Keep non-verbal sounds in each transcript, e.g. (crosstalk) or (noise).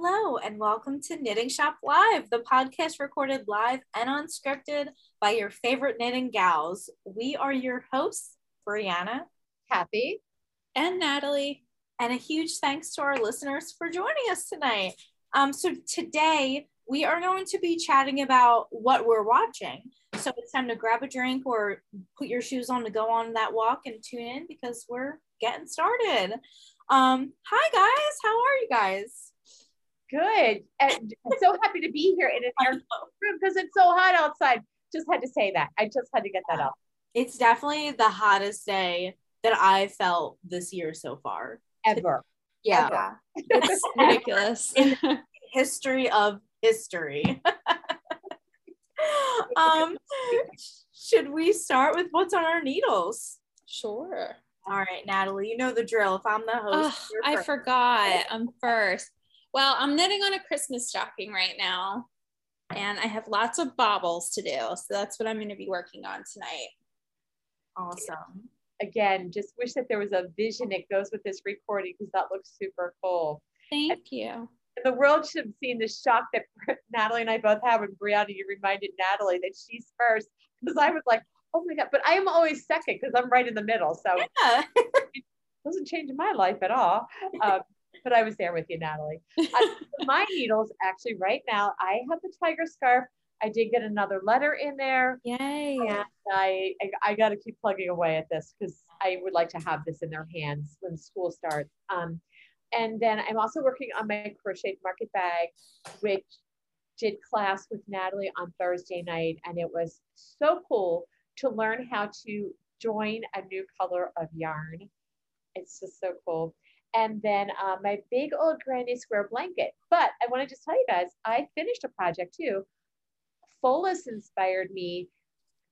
Hello, and welcome to Knitting Shop Live, the podcast recorded live and unscripted by your favorite knitting gals. We are your hosts, Brianna, Kathy, and Natalie. And a huge thanks to our listeners for joining us tonight. Um, so, today we are going to be chatting about what we're watching. So, it's time to grab a drink or put your shoes on to go on that walk and tune in because we're getting started. Um, hi, guys. How are you guys? Good. And I'm so happy to be here in an air room because it's so hot outside. Just had to say that. I just had to get that out. It's definitely the hottest day that I felt this year so far. Ever. Yeah. Ever. It's (laughs) ridiculous. In history of history. (laughs) um should we start with what's on our needles? Sure. All right, Natalie, you know the drill. If I'm the host, oh, I forgot. I'm first. Well, I'm knitting on a Christmas stocking right now, and I have lots of baubles to do. So that's what I'm going to be working on tonight. Awesome. Again, just wish that there was a vision that goes with this recording because that looks super cool. Thank and, you. the world should have seen the shock that (laughs) Natalie and I both have when Brianna, you reminded Natalie that she's first. Because I was like, oh my God, but I am always second because I'm right in the middle. So yeah. (laughs) it doesn't change my life at all. Um, but I was there with you, Natalie. Uh, (laughs) my needles, actually, right now, I have the tiger scarf. I did get another letter in there. Yay. And I, I, I got to keep plugging away at this because I would like to have this in their hands when school starts. Um, and then I'm also working on my crocheted market bag, which did class with Natalie on Thursday night. And it was so cool to learn how to join a new color of yarn. It's just so cool and then uh, my big old granny square blanket. But I want to just tell you guys, I finished a project too. Follis inspired me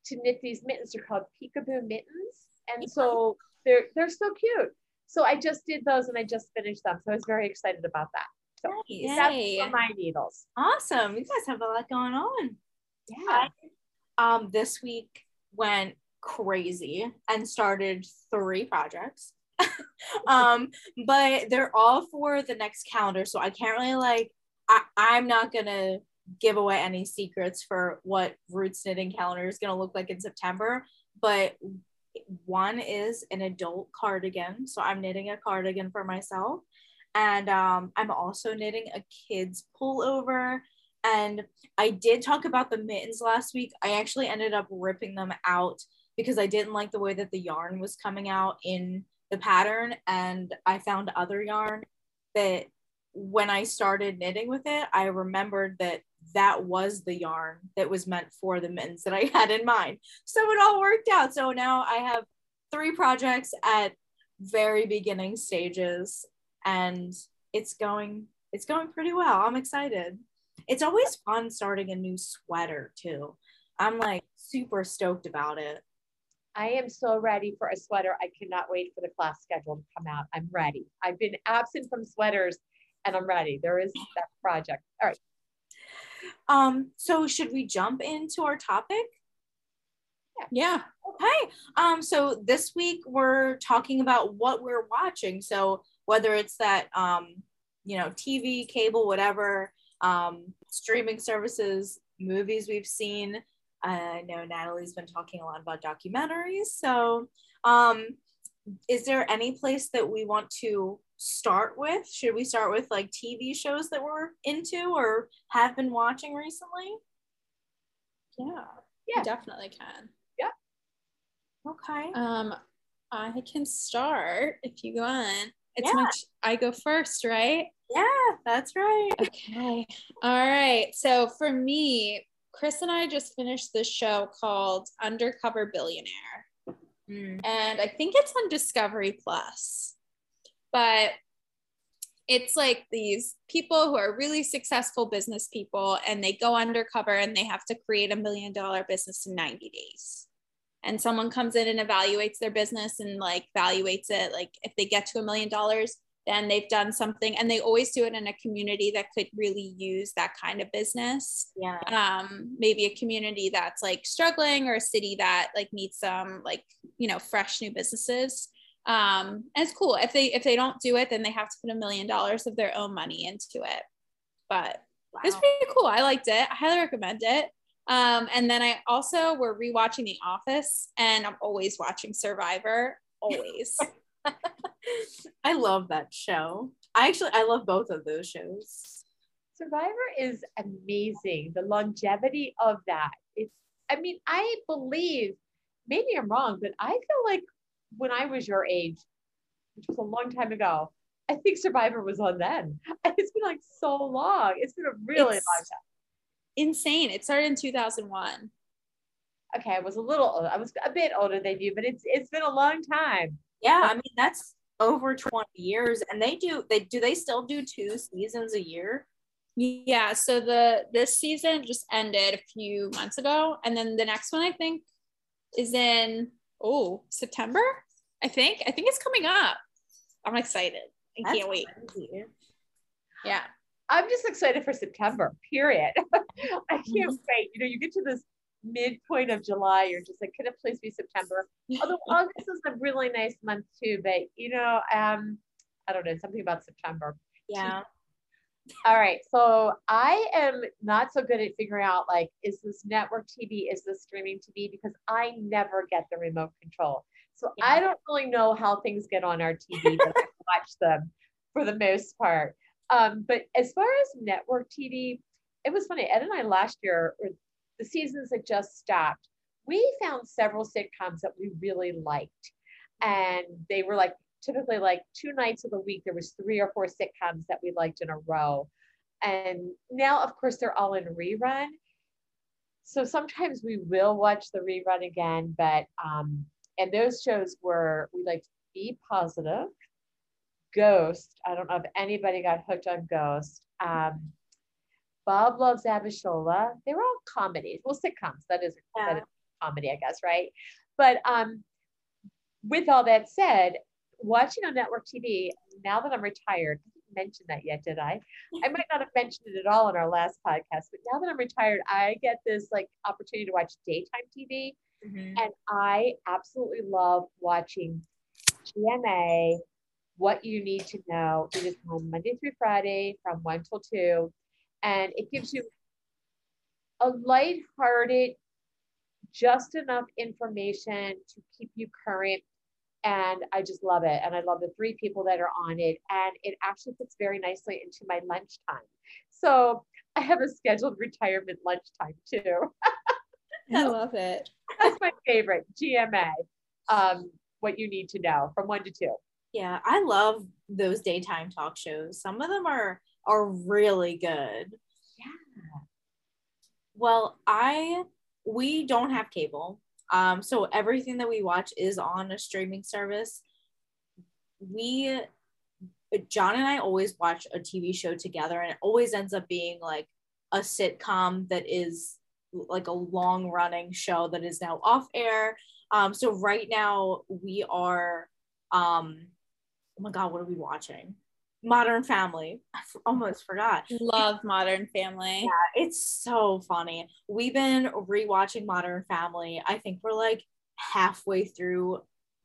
to knit these mittens. They're called peekaboo mittens, and so they're they're so cute. So I just did those and I just finished them. So I was very excited about that. So nice. that's for my needles. Awesome. You guys have a lot going on. Yeah. I, um, this week went crazy and started three projects. (laughs) um, but they're all for the next calendar. So I can't really like I, I'm not gonna give away any secrets for what Roots Knitting calendar is gonna look like in September. But one is an adult cardigan. So I'm knitting a cardigan for myself. And um, I'm also knitting a kid's pullover. And I did talk about the mittens last week. I actually ended up ripping them out because I didn't like the way that the yarn was coming out in the pattern and I found other yarn that when I started knitting with it, I remembered that that was the yarn that was meant for the mittens that I (laughs) had in mind. So it all worked out. So now I have three projects at very beginning stages and it's going it's going pretty well. I'm excited. It's always fun starting a new sweater too. I'm like super stoked about it. I am so ready for a sweater. I cannot wait for the class schedule to come out. I'm ready. I've been absent from sweaters and I'm ready. There is that project. All right. Um, so should we jump into our topic? Yeah. yeah. Okay. Um, so this week we're talking about what we're watching. So whether it's that um, you know, TV, cable, whatever, um, streaming services, movies we've seen, I know Natalie's been talking a lot about documentaries. So, um, is there any place that we want to start with? Should we start with like TV shows that we're into or have been watching recently? Yeah, yeah, definitely can. Yeah. Okay. Um, I can start if you go on. It's yeah. much I go first, right? Yeah, that's right. Okay. All right. So for me, Chris and I just finished this show called Undercover Billionaire. Mm. And I think it's on Discovery Plus. But it's like these people who are really successful business people and they go undercover and they have to create a million dollar business in 90 days. And someone comes in and evaluates their business and like evaluates it. Like if they get to a million dollars, then they've done something and they always do it in a community that could really use that kind of business yeah um maybe a community that's like struggling or a city that like needs some like you know fresh new businesses um and it's cool if they if they don't do it then they have to put a million dollars of their own money into it but wow. it's pretty cool. I liked it. I highly recommend it. Um, and then I also were rewatching The Office, and I'm always watching Survivor. Always. (laughs) I love that show. I actually I love both of those shows. Survivor is amazing. The longevity of that. It's I mean, I believe, maybe I'm wrong, but I feel like when I was your age, which was a long time ago, I think Survivor was on then. (laughs) It's been like so long. It's been a really it's long time. Insane. It started in 2001. Okay, I was a little. I was a bit older than you, but it's it's been a long time. Yeah, I mean that's over 20 years and they do they do they still do two seasons a year? Yeah, so the this season just ended a few months ago and then the next one I think is in oh, September? I think. I think it's coming up. I'm excited. I That's can't wait. Crazy. Yeah. I'm just excited for September, period. (laughs) I can't mm-hmm. wait. You know, you get to this midpoint of July, you're just like, could it please be September? Although (laughs) August is a really nice month too, but you know, um, I don't know, something about September. Yeah. (laughs) All right. So I am not so good at figuring out like, is this network TV? Is this streaming TV? Because I never get the remote control. So yeah. I don't really know how things get on our TV, but I (laughs) watch them for the most part. Um, but as far as network TV, it was funny. Ed and I last year, or the seasons that just stopped, we found several sitcoms that we really liked. And they were like typically like two nights of the week, there was three or four sitcoms that we liked in a row. And now, of course, they're all in rerun. So sometimes we will watch the rerun again, but um, and those shows were we liked Be Positive, Ghost. I don't know if anybody got hooked on Ghost. Um, Bob Loves Abishola. They were all comedies. Well, sitcoms. That is, yeah. that is comedy, I guess, right? But um, with all that said, watching on network TV, now that I'm retired, I didn't mention that yet, did I? (laughs) I might not have mentioned it at all in our last podcast, but now that I'm retired, I get this like opportunity to watch daytime TV. Mm-hmm. And I absolutely love watching GMA, What You Need to Know. It is on Monday through Friday from 1 till 2 and it gives you a light-hearted, just enough information to keep you current. And I just love it. And I love the three people that are on it. And it actually fits very nicely into my lunchtime. So I have a scheduled retirement lunchtime too. (laughs) I love it. That's my favorite GMA. Um, what you need to know from one to two. Yeah, I love those daytime talk shows. Some of them are are really good. Yeah. Well, I we don't have cable. Um, so everything that we watch is on a streaming service. We John and I always watch a TV show together and it always ends up being like a sitcom that is like a long running show that is now off air. Um, so right now we are um oh my god, what are we watching? Modern Family. I f- almost forgot. Love Modern Family. Yeah, it's so funny. We've been rewatching Modern Family. I think we're like halfway through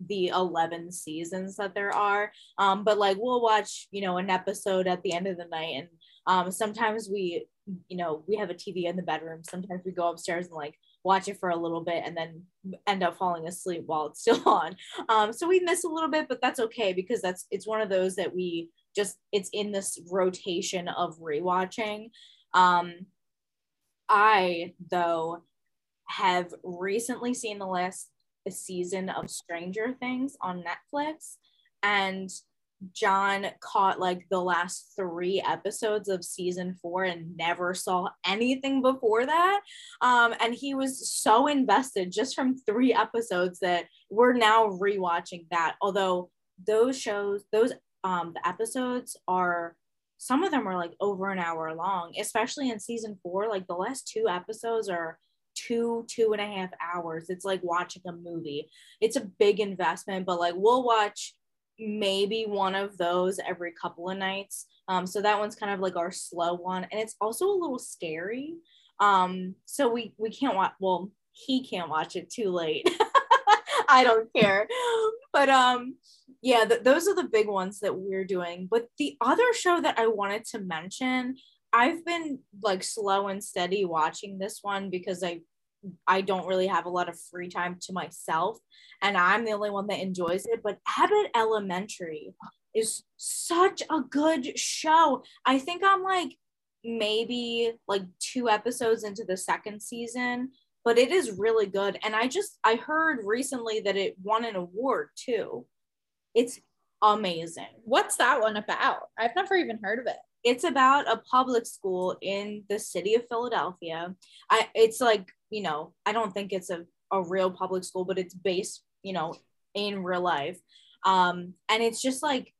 the 11 seasons that there are. Um, but like we'll watch, you know, an episode at the end of the night. And um, sometimes we, you know, we have a TV in the bedroom. Sometimes we go upstairs and like watch it for a little bit and then end up falling asleep while it's still (laughs) on. Um, so we miss a little bit, but that's okay because that's it's one of those that we just it's in this rotation of rewatching. Um, I though have recently seen the last season of Stranger Things on Netflix, and John caught like the last three episodes of season four and never saw anything before that. Um, and he was so invested just from three episodes that we're now rewatching that. Although those shows, those um, the episodes are some of them are like over an hour long, especially in season four. Like the last two episodes are two, two and a half hours. It's like watching a movie. It's a big investment, but like we'll watch maybe one of those every couple of nights. Um, so that one's kind of like our slow one, and it's also a little scary. Um, so we we can't watch. Well, he can't watch it too late. (laughs) I don't care. But um, yeah, th- those are the big ones that we're doing. But the other show that I wanted to mention, I've been like slow and steady watching this one because I I don't really have a lot of free time to myself and I'm the only one that enjoys it. But Abbott Elementary is such a good show. I think I'm like maybe like two episodes into the second season, but it is really good. And I just I heard recently that it won an award too. It's amazing. What's that one about? I've never even heard of it. It's about a public school in the city of Philadelphia. I it's like, you know, I don't think it's a, a real public school, but it's based, you know, in real life. Um, and it's just like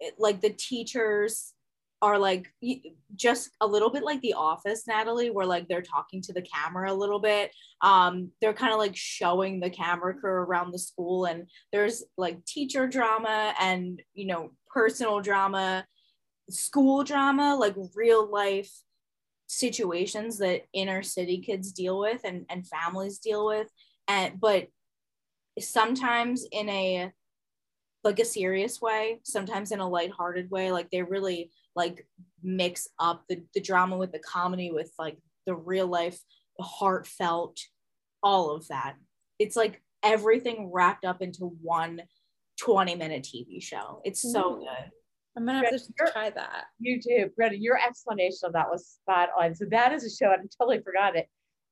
it, like the teachers are like just a little bit like the office natalie where like they're talking to the camera a little bit. Um they're kind of like showing the camera crew around the school and there's like teacher drama and you know personal drama school drama like real life situations that inner city kids deal with and and families deal with. And but sometimes in a like a serious way sometimes in a lighthearted way like they really like mix up the, the drama with the comedy with like the real life the heartfelt all of that it's like everything wrapped up into one 20 minute tv show it's so Ooh. good I'm gonna have to try that. You do, Greta. Your explanation of that was spot on. So that is a show, and I totally forgot it.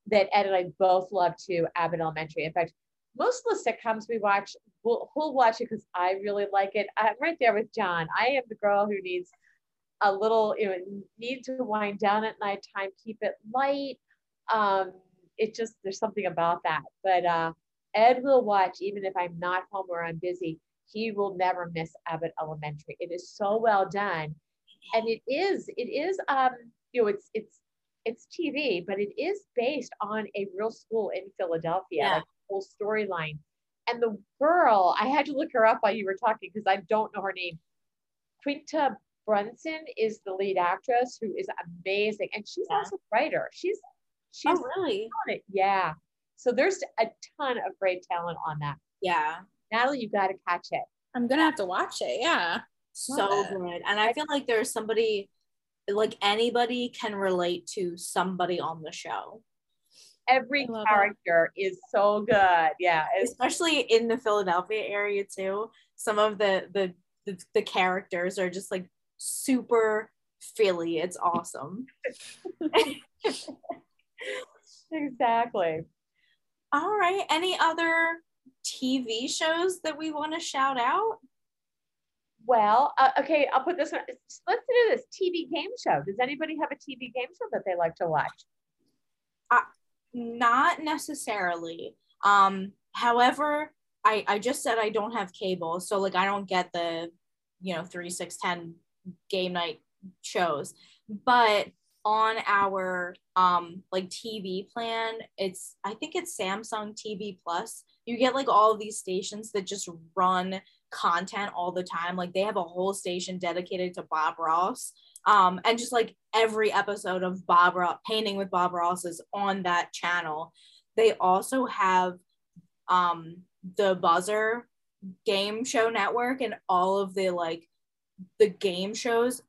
That Ed and I both love to Abbott Elementary. In fact, most of the sitcoms we watch, we'll, we'll watch it because I really like it. I'm right there with John. I am the girl who needs a little, you know, need to wind down at nighttime, keep it light. Um, it just there's something about that. But uh, Ed will watch even if I'm not home or I'm busy. He will never miss Abbott Elementary. It is so well done, and it is it is um you know it's it's it's TV, but it is based on a real school in Philadelphia, Yeah. like whole storyline. And the girl, I had to look her up while you were talking because I don't know her name. Quinta Brunson is the lead actress who is amazing. And she's Yeah. also a writer. She's oh, she's oh really on it. Yeah. So there's a ton of great talent on that. yeah Natalie, you got to catch it. I'm gonna have to watch it. Yeah. so Love it. good and i feel like there's somebody like anybody can relate to somebody on the show Every love it. character is so good. Yeah. Especially in the philadelphia area too some of the the the, the characters are just like super philly it's awesome exactly. all right any other tv shows that we want to shout out Well, uh, okay, I'll put this one. Let's do this TV game show. Does anybody have a TV game show that they like to watch? not necessarily um however i i just said i don't have cable so like i don't get the you know 3 6 10 game night shows. But on our um like tv plan it's i think it's samsung tv plus. You get like all these stations that just run content all the time. Like they have a whole station dedicated to bob ross. Um, and just like every episode of Bob Ross, Painting with Bob Ross is on that channel. They also have um, the Buzzr game show network and all of the like the game shows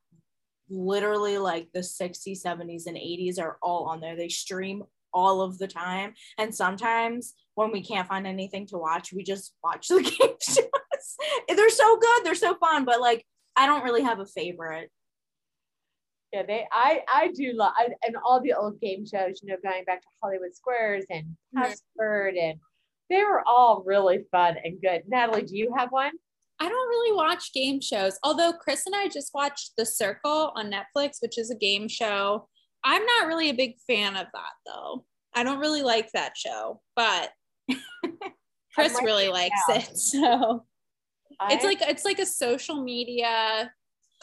literally like the 60s 70s and 80s are all on there they stream all of the time and sometimes when we can't find anything to watch we just watch the (laughs) game shows they're so good they're so fun but like i don't really have a favorite Yeah, they. I I do love I, and all the old game shows. You know, going back to Hollywood Squares and. Password, and they were all really fun and good. Natalie, do you have one? I don't really watch game shows, although Chris and I just watched The Circle on Netflix, which is a game show. I'm not really a big fan of that though. I don't really like that show, but (laughs) Chris really it likes it. (laughs) So it's like it's like a social media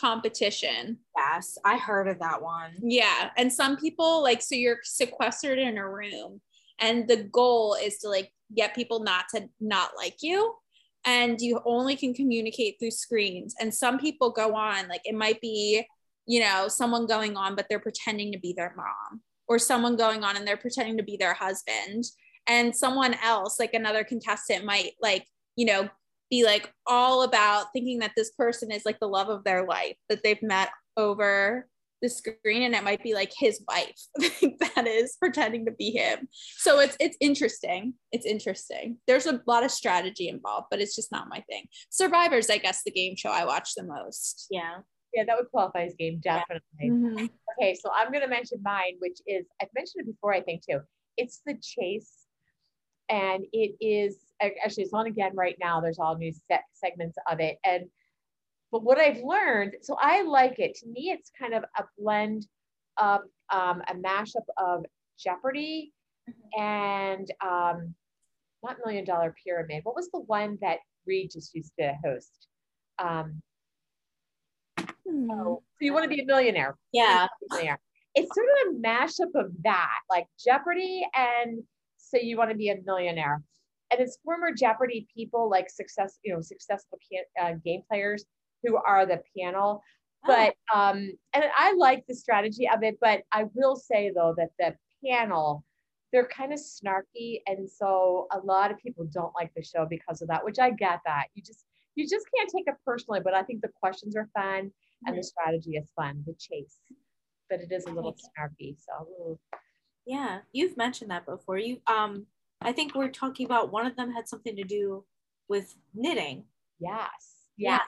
competition. yes i heard of that one Yeah. And some people like so you're sequestered in a room and the goal is to like get people not to not like you and you only can communicate through screens. And some people go on like it might be you know someone going on but they're pretending to be their mom or someone going on and they're pretending to be their husband. And someone else like another contestant might like you know be like all about thinking that this person is like the love of their life that they've met over the screen and it might be like his wife (laughs) that is pretending to be him. So it's it's interesting. It's interesting. There's a lot of strategy involved, but it's just not my thing. Survivors, I guess the game show I watch the most. Yeah. Yeah, that would qualify as game, definitely. Yeah. Mm-hmm. Okay, so I'm gonna mention mine, which is I've mentioned it before, I think too. It's the chase. And it is actually it's on again right now. There's all new segments of it. And but what I've learned, so I like it. To me, it's kind of a blend of um, a mashup of Jeopardy mm-hmm. and um, not Million Dollar Pyramid. What was the one that Regis used to host? Um, hmm. oh, so you want to be a millionaire? Yeah. Millionaire. It's sort of a mashup of that, like Jeopardy and so you want to be a millionaire. And it's former Jeopardy people, like success, you know, successful uh, game players who are the panel. Oh. But um, and I like the strategy of it, but I will say though that the panel, they're kind of snarky. And so a lot of people don't like the show because of that, which I get that. You just you just can't take it personally, but I think the questions are fun mm-hmm. and the strategy is fun, the chase. But it is a little snarky. So yeah, you've mentioned that before. You um I think we're talking about one of them had something to do with knitting. Yes. Yeah.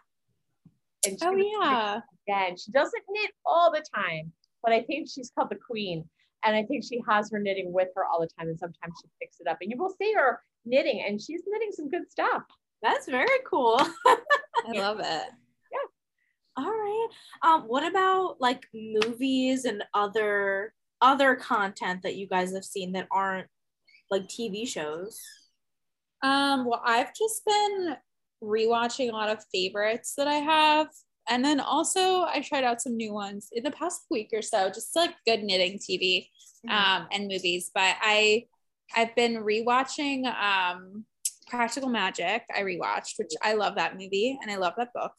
And oh yeah. Again, she doesn't knit all the time, but I think she's called the queen. And I think she has her knitting with her all the time. And sometimes she picks it up. And you will see her knitting, and she's knitting some good stuff. That's very cool. (laughs) I love it. Yeah. All right. Um, what about like movies and other other content that you guys have seen that aren't like TV shows? Um, well, I've just been rewatching a lot of favorites that I have. And then also I tried out some new ones in the past week or so, just like good knitting TV mm-hmm. um, and movies. But I I've been rewatching um, Practical Magic. I rewatched, which I love that movie and I love that book.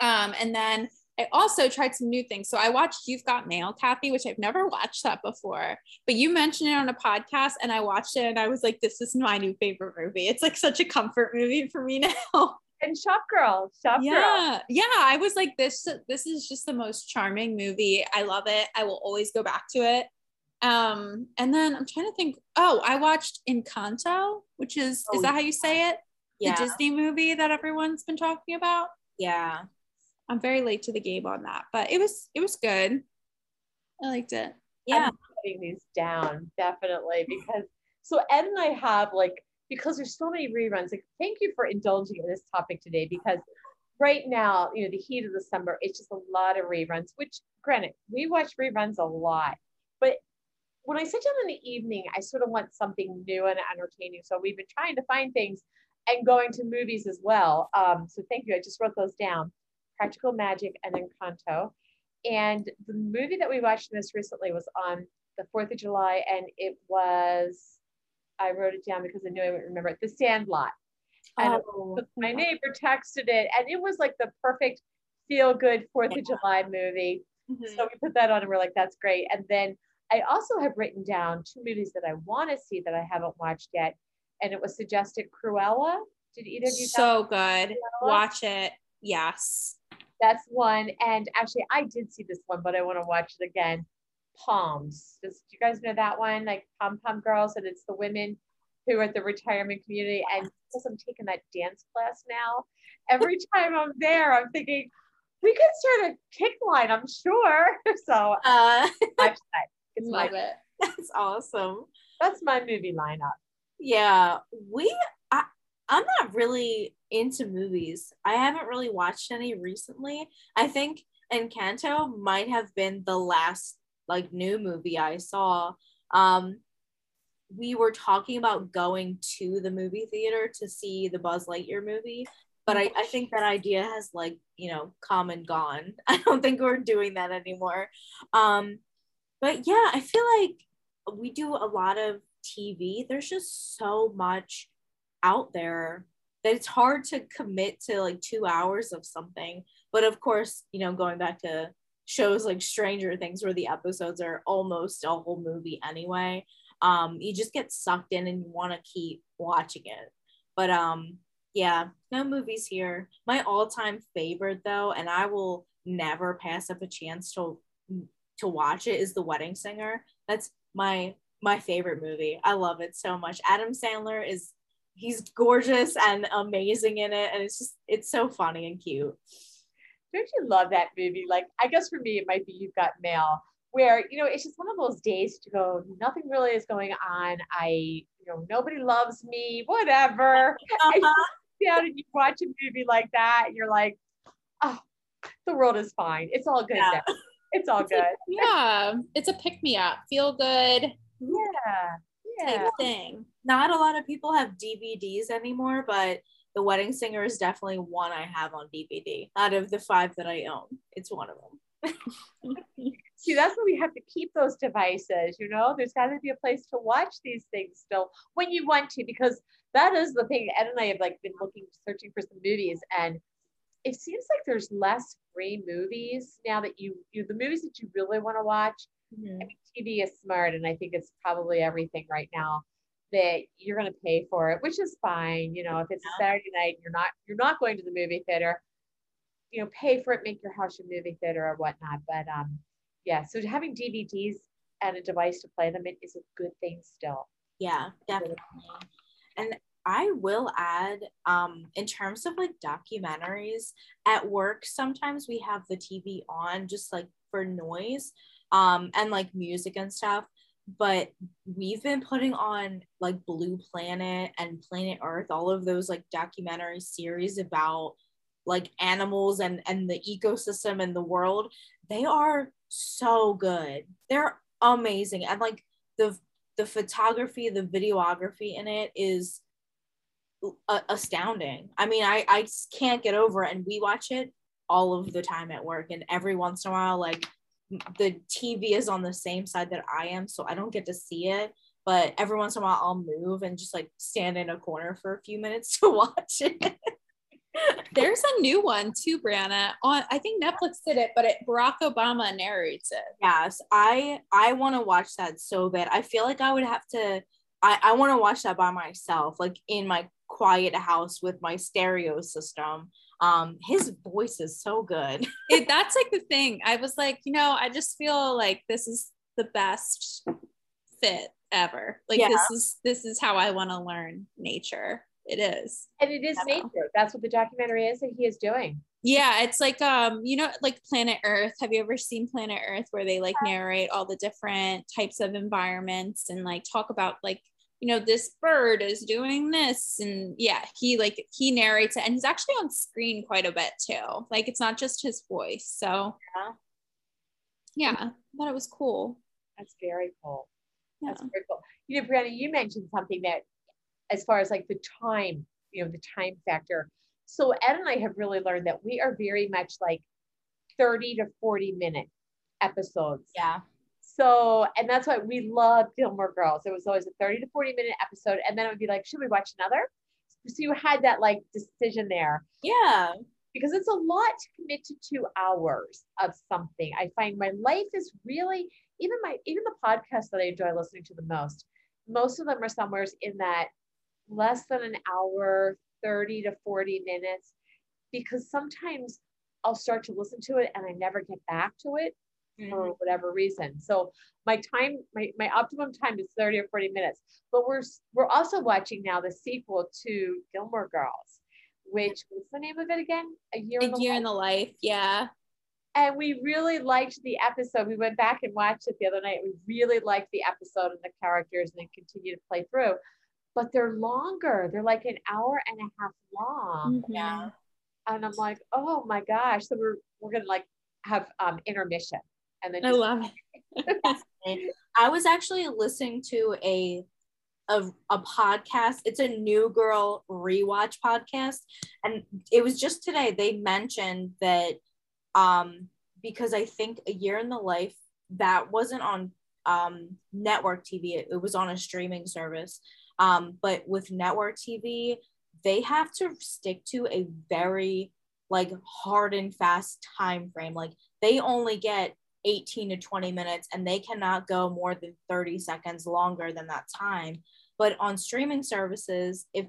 Um, and then I also tried some new things. So I watched You've Got Mail, Kathy, which I've never watched that before. But you mentioned it on a podcast and I watched it and I was like, this is my new favorite movie. It's like such a comfort movie for me (laughs) now. And Shop Girl, Shop yeah. Girl. Yeah. I was like, this, this is just the most charming movie. I love it. I will always go back to it. Um, and then I'm trying to think, oh, I watched Encanto, which is, oh, is that how you say it? Yeah. The Disney movie that everyone's been talking about. Yeah. I'm very late to the game on that, but it was it was good. I liked it. Yeah, I'm putting these down definitely because so Ed and I have like because there's so many reruns. Like, thank you for indulging in this topic today because right now, you know, the heat of the summer, it's just a lot of reruns. Which, granted, we watch reruns a lot, but when I sit down in the evening, I sort of want something new and entertaining. So we've been trying to find things and going to movies as well. Um, so thank you. I just wrote those down. Practical Magic, and Encanto. And the movie that we watched most recently was on the 4th of July, and it was, I wrote it down because I knew I wouldn't remember it, The Sandlot. And oh. my neighbor texted it, and it was like the perfect feel good 4th of July movie. Mm-hmm. So we put that on, and we're like, that's great. And then I also have written down two movies that I want to see that I haven't watched yet. And it was suggested Cruella. Did either of you? So good. Watch it. Yes. That's one. And actually, I did see this one, but I want to watch it again. Poms. Does do you guys know that one? Like Pom Pom Girls, and it's the women who are at the retirement community. And because I'm taking that dance class now, every (laughs) time I'm there, I'm thinking we could start a kick line. I'm sure. (laughs) So uh, (laughs) watch that. It's love my, it. That's awesome. That's my movie lineup. Yeah, we. I, I'm not really into movies. I haven't really watched any recently. I think Encanto might have been the last like new movie I saw. Um we were talking about going to the movie theater to see the Buzz Lightyear movie, but I, I think that idea has like, you know, come and gone. (laughs) I don't think we're doing that anymore. Um but yeah, I feel like we do a lot of TV. There's just so much out there that it's hard to commit to like two hours of something. But of course, you know, going back to shows like Stranger Things where the episodes are almost a whole movie anyway, um, you just get sucked in and you want to keep watching it. But um, yeah, no movies here. My all-time favorite though, and I will never pass up a chance to to watch it is The Wedding Singer. That's my my favorite movie. I love it so much. Adam Sandler is he's gorgeous and amazing in it and it's just it's so funny and cute. Don't you love that movie? Like I guess for me it might be You've Got Mail where you know it's just one of those days to go nothing really is going on. I you know nobody loves me, whatever. (laughs) Uh-huh. down and you watch a movie like that, you're like, oh, the world is fine. It's all good. Yeah. It's all (laughs) good. yeah, it's a pick me up. Feel good. Yeah. Yeah. thing. Not a lot of people have DVDs anymore, but The Wedding Singer is definitely one I have on DVD. Out of the five that I own, it's one of them. (laughs) See, that's why we have to keep those devices. You know, there's got to be a place to watch these things still when you want to, because that is the thing. Ed and I have like been looking, searching for some movies, and it seems like there's less free movies now that you you the movies that you really want to watch. Mm-hmm. I mean, TV is smart, and I think it's probably everything right now that you're going to pay for it, which is fine. You know, if it's yeah. Saturday night, you're not you're not going to the movie theater. You know, pay for it, make your house your movie theater or whatnot. But um, yeah. So having DVDs and a device to play them in is a good thing still. Yeah, definitely. And I will add, um, in terms of like documentaries at work, sometimes we have the TV on just like for noise um, and like music and stuff. But we've been putting on like Blue Planet and Planet Earth, all of those like documentary series about like animals and and the ecosystem and the world. They are so good. They're amazing. And like the the photography, the videography in it is astounding. I mean, I I can't get over it, and we watch it all of the time at work, and every once in a while, like the TV is on the same side that I am, so I don't get to see it. But every once in a while, I'll move and just like stand in a corner for a few minutes (laughs) to watch it. (laughs) There's a new one too, Brianna. On I think Netflix did it, but it, Barack Obama narrates it. Yes, I I want to watch that so bad. I feel like I would have to. I I want to watch that by myself, like in my quiet house with my stereo system. Um, his voice is so good. (laughs) it, that's like the thing. I was like, you know, I just feel like this is the best fit ever. Like yeah. this is this is how I want to learn nature. It is. And it is nature. That's what the documentary is that he is doing. Yeah, it's like um, you know, like Planet Earth. Have you ever seen Planet Earth where they like narrate all the different types of environments and like talk about like you know this bird is doing this. And yeah he like he narrates it. And he's actually on screen quite a bit too. Like it's not just his voice. So yeah. yeah I thought it was cool. That's very cool. Yeah. that's very cool. You know brianna you mentioned something that as far as like the time you know the time factor. So ed and i have really learned that we are very much like 30 to 40 minute episodes. Yeah so, and that's why we love Gilmore Girls. It was always a 30 to 40 minute episode. And then it would be like, should we watch another? So you had that like decision there. Yeah. Because it's a lot to commit to two hours of something. I find my life is really, even my, even the podcasts that I enjoy listening to the most, most of them are somewhere in that less than an hour, 30 to 40 minutes, because sometimes I'll start to listen to it and I never get back to it mm-hmm. for whatever reason. So my time, my, my optimum time is 30 or 40 minutes. But we're we're also watching now the sequel to Gilmore Girls, which what's the name of it again? A year, a in, the year life. in the life. Yeah. And we really liked the episode. We went back and watched it the other night. We really liked the episode and the characters and then continue to play through. But they're longer. They're like an hour and a half long. Mm-hmm. Yeah. And I'm like, oh my gosh. So we're we're gonna like have um intermission and then I love it. (laughs) I was actually listening to a, a a podcast. It's a New Girl rewatch podcast, and it was just today they mentioned that um because I think a year in the life that wasn't on um network TV. It, it was on a streaming service. Um, but with network TV, they have to stick to a very like hard and fast time frame. Like they only get 18 to 20 minutes and they cannot go more than 30 seconds longer than that time but on streaming services if,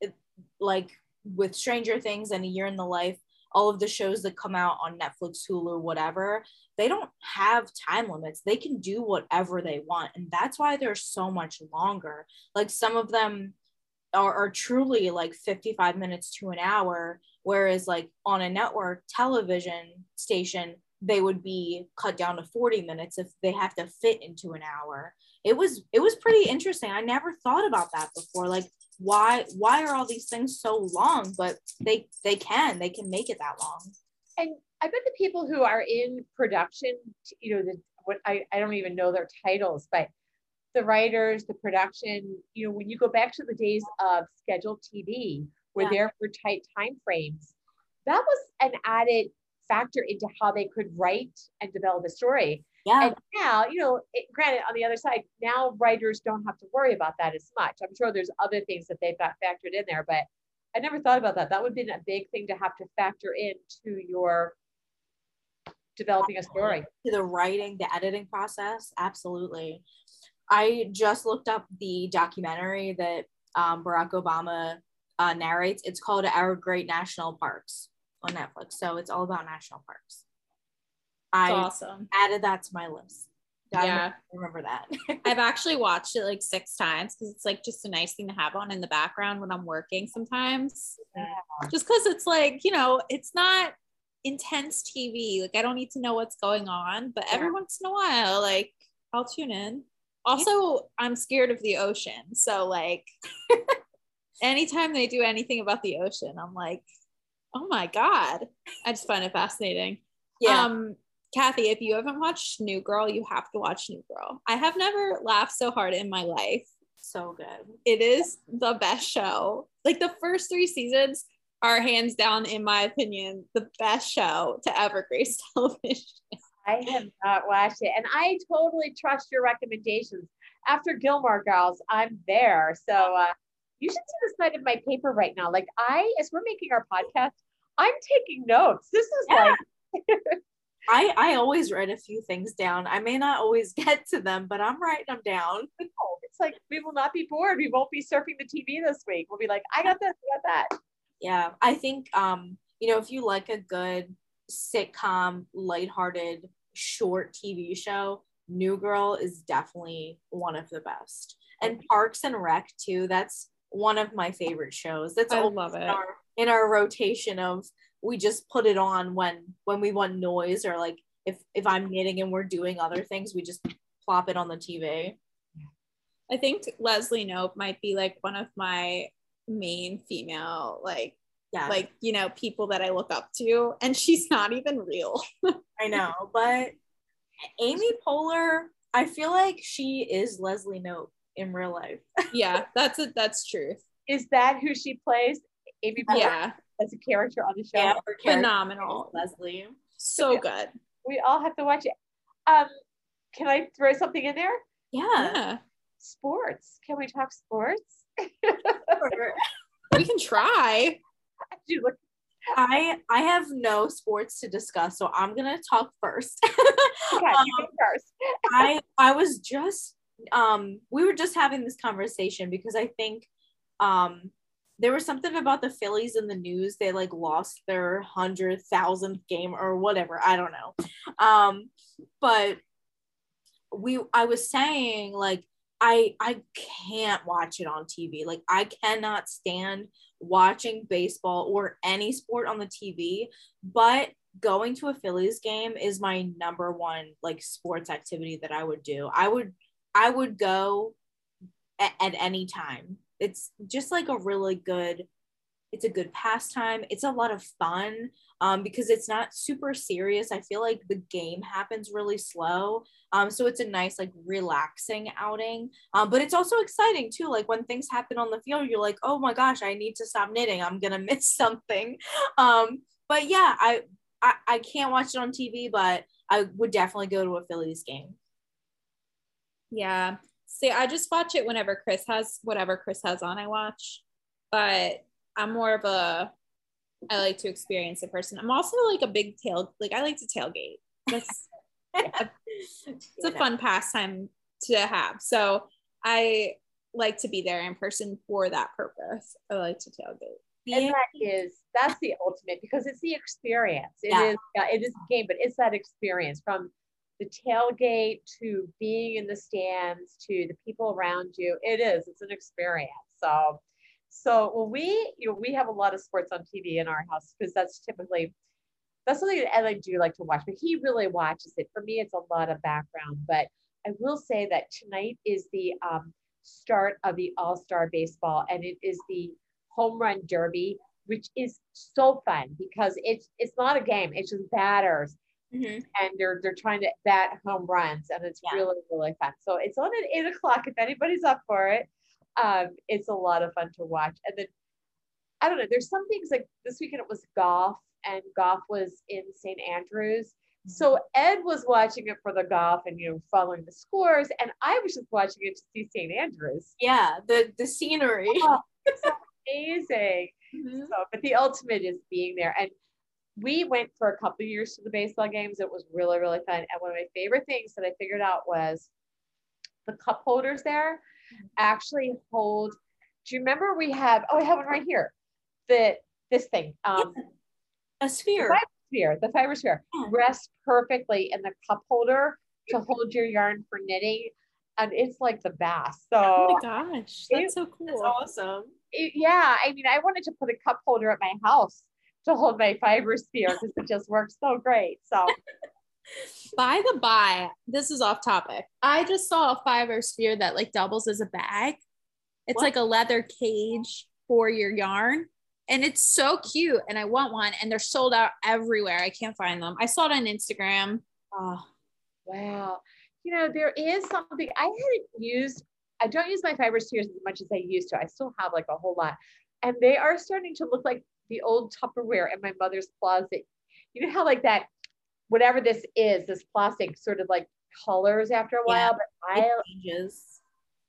if like with stranger things and a year in the life all of the shows that come out on Netflix, Hulu, whatever, they don't have time limits. They can do whatever they want. And that's why they're so much longer. Like some of them are, are truly like 55 minutes to an hour. Whereas, like on a network television station, they would be cut down to 40 minutes if they have to fit into an hour. It was it was pretty interesting. I never thought about that before. Like why why are all these things so long? But they they can they can make it that long. And I bet the people who are in production, you know, the what I, I don't even know their titles, but the writers, the production, you know, when you go back to the days of scheduled TV, where yeah. there were tight time frames, that was an added factor into how they could write and develop a story. Yeah. And now, you know, it, granted, on the other side, now writers don't have to worry about that as much. I'm sure there's other things that they've got factored in there, but I never thought about that. That would have been a big thing to have to factor into your developing a story. To the writing, the editing process, absolutely. I just looked up the documentary that um, Barack Obama uh, narrates. It's called Our Great National Parks on Netflix. So it's all about national parks. That's I awesome. added that to my list. I yeah, remember that. (laughs) I've actually watched it like six times because it's like just a nice thing to have on in the background when I'm working sometimes. Yeah. Just because it's like you know, it's not intense TV. Like I don't need to know what's going on, but every once in a while, like I'll tune in. Also, I'm scared of the ocean. So like (laughs) anytime they do anything about the ocean, I'm like, oh my God. I just find it fascinating. Yeah. Um, Kathy, if you haven't watched New Girl, you have to watch New Girl. I have never laughed so hard in my life. So good. It is the best show. Like the first three seasons, are hands down, in my opinion, the best show to ever grace (laughs) television. I have not watched it, and I totally trust your recommendations. After Gilmore Girls, I'm there. So uh, you should see the side of my paper right now. Like I, as we're making our podcast, I'm taking notes. This is yeah. like. (laughs) I I always write a few things down. I may not always (laughs) get to them, but I'm writing them down. (laughs) it's like we will not be bored. We won't be surfing the TV this week. We'll be like, I got this, I got that. Yeah, I think um, you know, if you like a good sitcom, lighthearted, short TV show, New Girl is definitely one of the best. And Parks and Rec too. That's one of my favorite shows. That's I love it. Our, in our rotation of we just put it on when when we want noise or like if if I'm knitting and we're doing other things, we just plop it on the TV. I think Leslie Knope might be like one of my main female like yeah. like you know people that i look up to and she's not even real. (laughs) I know but amy poehler i feel like she is leslie Knope in real life. Yeah that's it that's truth is that who she plays amy poehler yeah. as a character on the show. Yeah, phenomenal. Leslie. So good. We all have to watch it. Um can i throw something in there? Yeah, yeah. sports. Can we talk sports? We can try. (laughs) I I have no sports to discuss, so I'm gonna talk first. (laughs) okay, um, first. (laughs) I I was just um we were just having this conversation because I think um there was something about the Phillies in the news. They like lost their hundred thousandth game or whatever. I don't know. Um, but we I was saying like I I can't watch it on TV. Like I cannot stand watching baseball or any sport on the TV, but going to a Phillies game is my number one like sports activity that I would do. I would I would go at, at any time. It's just like a really good it's a good pastime. It's a lot of fun um, because it's not super serious. I feel like the game happens really slow. Um, so it's a nice, like, relaxing outing. Um, but it's also exciting too. Like, when things happen on the field, you're like, oh my gosh, I need to stop knitting. I'm to (laughs) miss something. Um, but yeah, I, I, I can't watch it on TV, but I would definitely go to a Phillies game. Yeah. See, I just watch it whenever Chris has whatever Chris has on, I watch. But I'm more of a I like to experience a person. I'm also like a big tail like I like to tailgate. That's (laughs) a, it's a fun pastime to have. So I like to be there in person for that purpose. I like to tailgate. and that is that's the ultimate because it's the experience. It Yeah. is yeah, it is a game, but it's that experience from the tailgate to being in the stands to the people around you. It is. It's an experience. So so when we you know we have a lot of sports on TV in our house because that's typically that's something that I do like to watch, but he really watches it. For me, it's a lot of background. But I will say that tonight is the um, start of the All Star Baseball, and it is the Home Run Derby, which is so fun because it's it's not a game; it's just batters, Mhm. and they're they're trying to bat home runs, and it's Yeah. really really fun. So it's on at eight o'clock if anybody's up for it. Um, it's a lot of fun to watch, and then I don't know. There's some things like this weekend it was golf, and golf was in St. Andrews. So Ed was watching it for the golf and you know following the scores, and I was just watching it to see St. Andrews. Yeah, the the scenery. Oh, it's (laughs) amazing. Mhm. So, but the ultimate is being there. And we went for a couple of years to the baseball games. It was really, really fun. And one of my favorite things that I figured out was the cup holders there actually hold. Do you remember we have? Oh, I have one right here. The this thing, um, A sphere. Fiber sphere, the fiber sphere Yeah. rests perfectly in the cup holder to hold your yarn for knitting, and it's like the best. So Oh my gosh, that's so cool. That's awesome. it- yeah, I mean, I wanted to put a cup holder at my house to hold my fiber sphere because it just works so great. So (laughs) By the by, this is off topic. I just saw a fiber sphere that like doubles as a bag. It's What? like a leather cage for your yarn. And it's so cute. And I want one. And they're sold out everywhere. I can't find them. I saw it on Instagram. Oh, wow, you know, there is something I hadn't used. I don't use my fiber spheres as much as I used to. I still have like a whole lot, and they are starting to look like the old Tupperware in my mother's closet. You know how like that, whatever this is, this plastic sort of like colors after a Yeah. while. But I changes.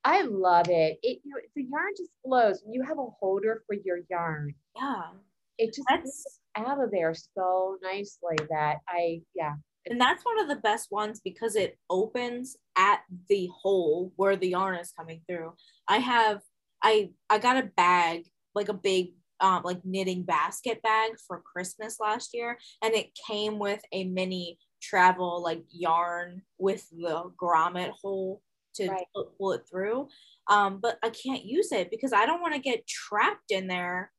I love it. It you know the yarn just flows. When you have a holder for your yarn, Yeah. it just That's out of there so nicely that I yeah. and that's one of the best ones because it opens at the hole where the yarn is coming through. I have I I got a bag, like a big um like knitting basket bag for Christmas last year and it came with a mini travel like yarn with the grommet hole to Right. pull, it through. Um but I can't use it because I don't want to get trapped in there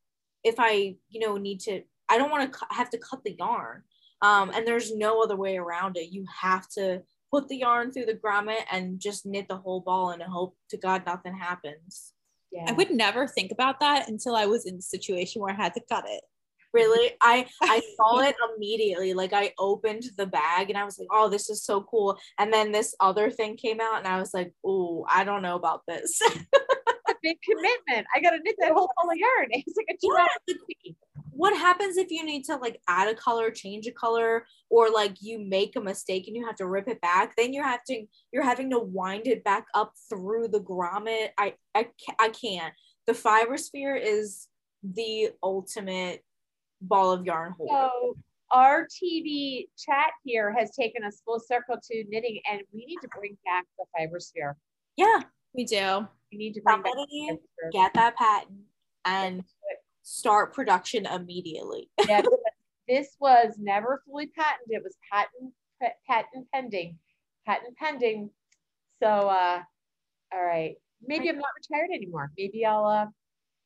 if I, you know, need to I don't want to cu- have to cut the yarn. Um, and there's no other way around it. You have to put the yarn through the grommet and just knit the whole ball and hope to God nothing happens. Yeah. I would never think about that until I was in a situation where I had to cut it. Really, I I (laughs) saw it immediately. Like I opened the bag and I was like, "Oh, this is so cool!" And then this other thing came out, and I was like, "Oh, I don't know about this." (laughs) a big commitment. I gotta knit that whole ball of yarn. It's like a two Yeah, hour like, thing. What happens if you need to like add a color, change a color, or like you make a mistake and you have to rip it back? Then you're having you're having to wind it back up through the grommet. I I I can't. The fiber sphere is the ultimate ball of yarn holder. So our TV chat here has taken us full circle to knitting, and we need to bring back the fiber sphere. yeah, We do. We need to bring back the somebody fiber get that patent and start production immediately. (laughs) Yeah, this was never fully patented. It was patent patent pending, patent pending. So, uh, all right, maybe I'm not retired anymore. Maybe I'll. Uh,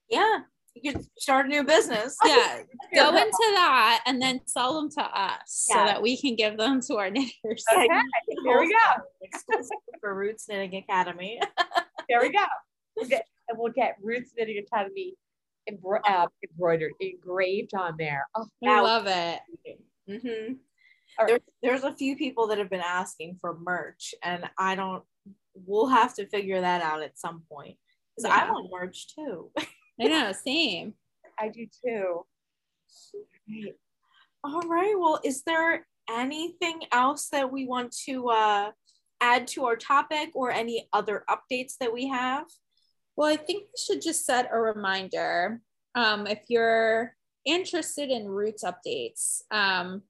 yeah, you can start a new business. (laughs) Yeah. Go into that and then sell them to us so that we can give them to our (laughs) knitters. Okay, here we go. For Roots Knitting Academy. There we go. We'll get, and we'll get Roots Knitting Academy embro- uh, embroidered, engraved on there. Oh, I love it. hmm All There, there's a few people that have been asking for merch, and I don't. We'll have to figure that out at some point because I want merch too. I know, same. I do too. Right. All right. Well, is there anything else that we want to uh, add to our topic, or any other updates that we have? Well, I think we should just set a reminder. Um, if you're interested in Roots updates, um,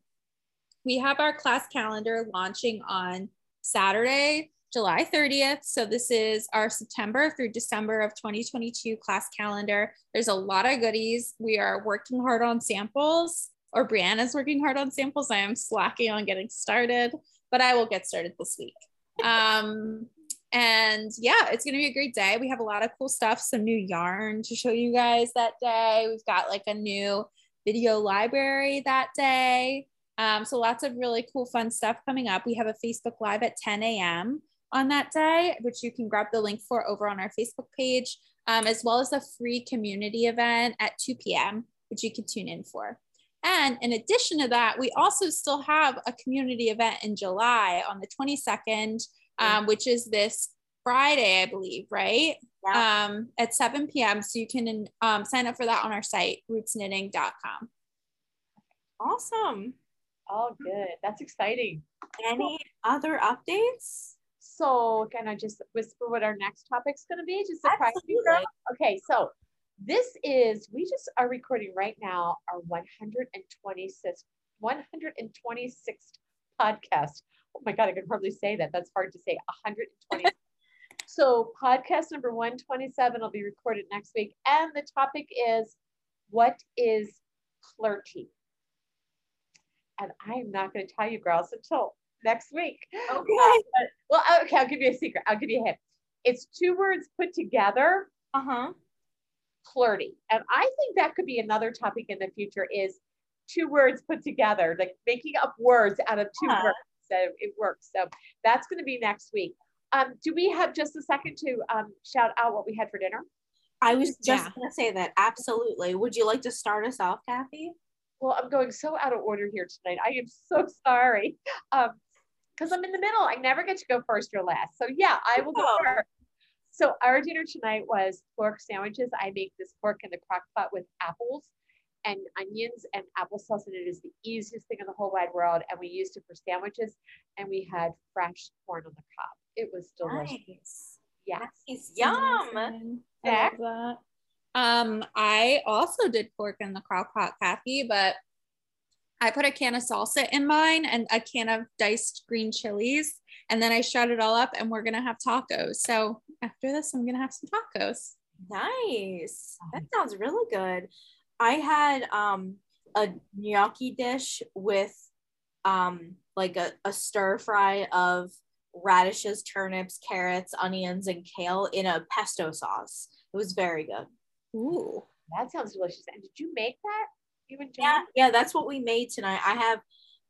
we have our class calendar launching on Saturday. July 30th. So this is our September through December of 2022 class calendar. There's a lot of goodies. We are working hard on samples, or Brianna's working hard on samples. I am slacking on getting started, but I will get started this week. Um, and yeah, it's going to be a great day. We have a lot of cool stuff, some new yarn to show you guys that day. We've got like a new video library that day. Um, so lots of really cool, fun stuff coming up. We have a Facebook Live at 10 a.m on that day, which you can grab the link for over on our Facebook page, um, as well as a free community event at 2 p.m., which you can tune in for. And in addition to that, we also still have a community event in July on the 22nd, um, which is this Friday, I believe, right? Yeah. Um, at 7 p.m. So you can um, sign up for that on our site, rootsknitting.com. Awesome. Oh, good. That's exciting. Any other updates? So can I just whisper what our next topic's going to be? Just surprise you, girl. Okay, so this is we just are recording right now our 126th 126th podcast. Oh my god, I can hardly say that. That's hard to say. 120. (laughs) so podcast number 127 will be recorded next week, and the topic is what is flirty. And I'm not going to tell you, girls, until next week. Okay. (laughs) Uh, well, okay, I'll give you a secret. I'll give you a hint. It's two words put together. Uh huh. Flirty, and I think that could be another topic in the future. Is two words put together, like making up words out of 2 uh-huh. words. So it works. So that's going to be next week. Um, do we have just a second to um, shout out what we had for dinner? I was just yeah. going to say that. Absolutely. Would you like to start us off, Kathy? Well, I'm going so out of order here tonight. I am so (laughs) sorry. Um, because I'm in the middle. I never get to go first or last. So yeah, I will go oh. first. So our dinner tonight was pork sandwiches. I make this pork in the crock pot with apples and onions and applesauce, and it is the easiest thing in the whole wide world. And we used it for sandwiches, and we had fresh corn on the cob. It was delicious. Nice. Yes. Nice. Yum. I love that. Um, I also did pork in the crock pot, Kathy, but I put a can of salsa in mine and a can of diced green chilies. And then I shred it all up and we're going to have tacos. So after this, I'm going to have some tacos. Nice. That sounds really good. I had um, a gnocchi dish with um, like a, a stir fry of radishes, turnips, carrots, onions, and kale in a pesto sauce. It was very good. Ooh, that sounds delicious. And did you make that? yeah, yeah, that's what we made tonight. I have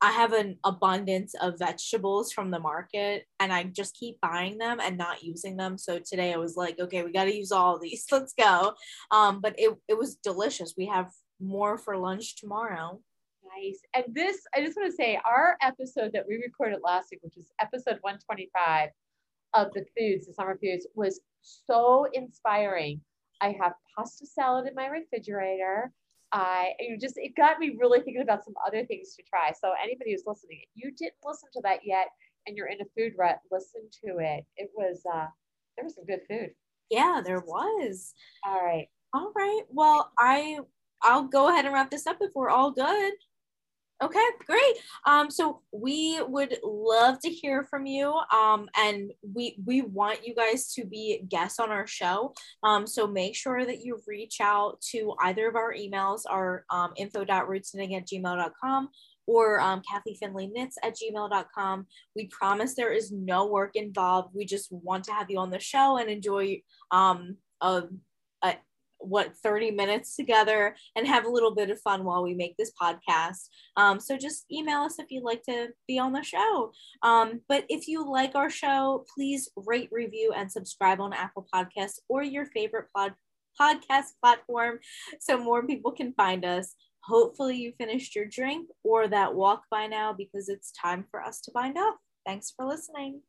I have an abundance of vegetables from the market and I just keep buying them and not using them. So today I was like, okay, we got to use all these. (laughs) Let's go. Um, but it, it was delicious. We have more for lunch tomorrow. Nice. And this, I just want to say, our episode that we recorded last week, which is episode 125 of the foods, the summer foods, was so inspiring. I have pasta salad in my refrigerator. I you just it got me really thinking about some other things to try. So anybody who's listening, if you didn't listen to that yet and you're in a food rut, listen to it. It was uh there was some good food. Yeah, there was. All right. All right. Well, I I'll go ahead and wrap this up if we're all good. Okay, great. Um, so we would love to hear from you. Um, and we we want you guys to be guests on our show. Um, so make sure that you reach out to either of our emails, our um, info.rootsknitting at gmail.com or um, Kathy Finley knits at gmail.com. We promise there is no work involved. We just want to have you on the show and enjoy um, a, what 30 minutes together and have a little bit of fun while we make this podcast. Um, so just email us if you'd like to be on the show. Um, but if you like our show please rate review and subscribe on apple podcasts or your favorite pod- podcast platform so more people can find us. Hopefully you finished your drink or that walk by now because it's time for us to bind off thanks for listening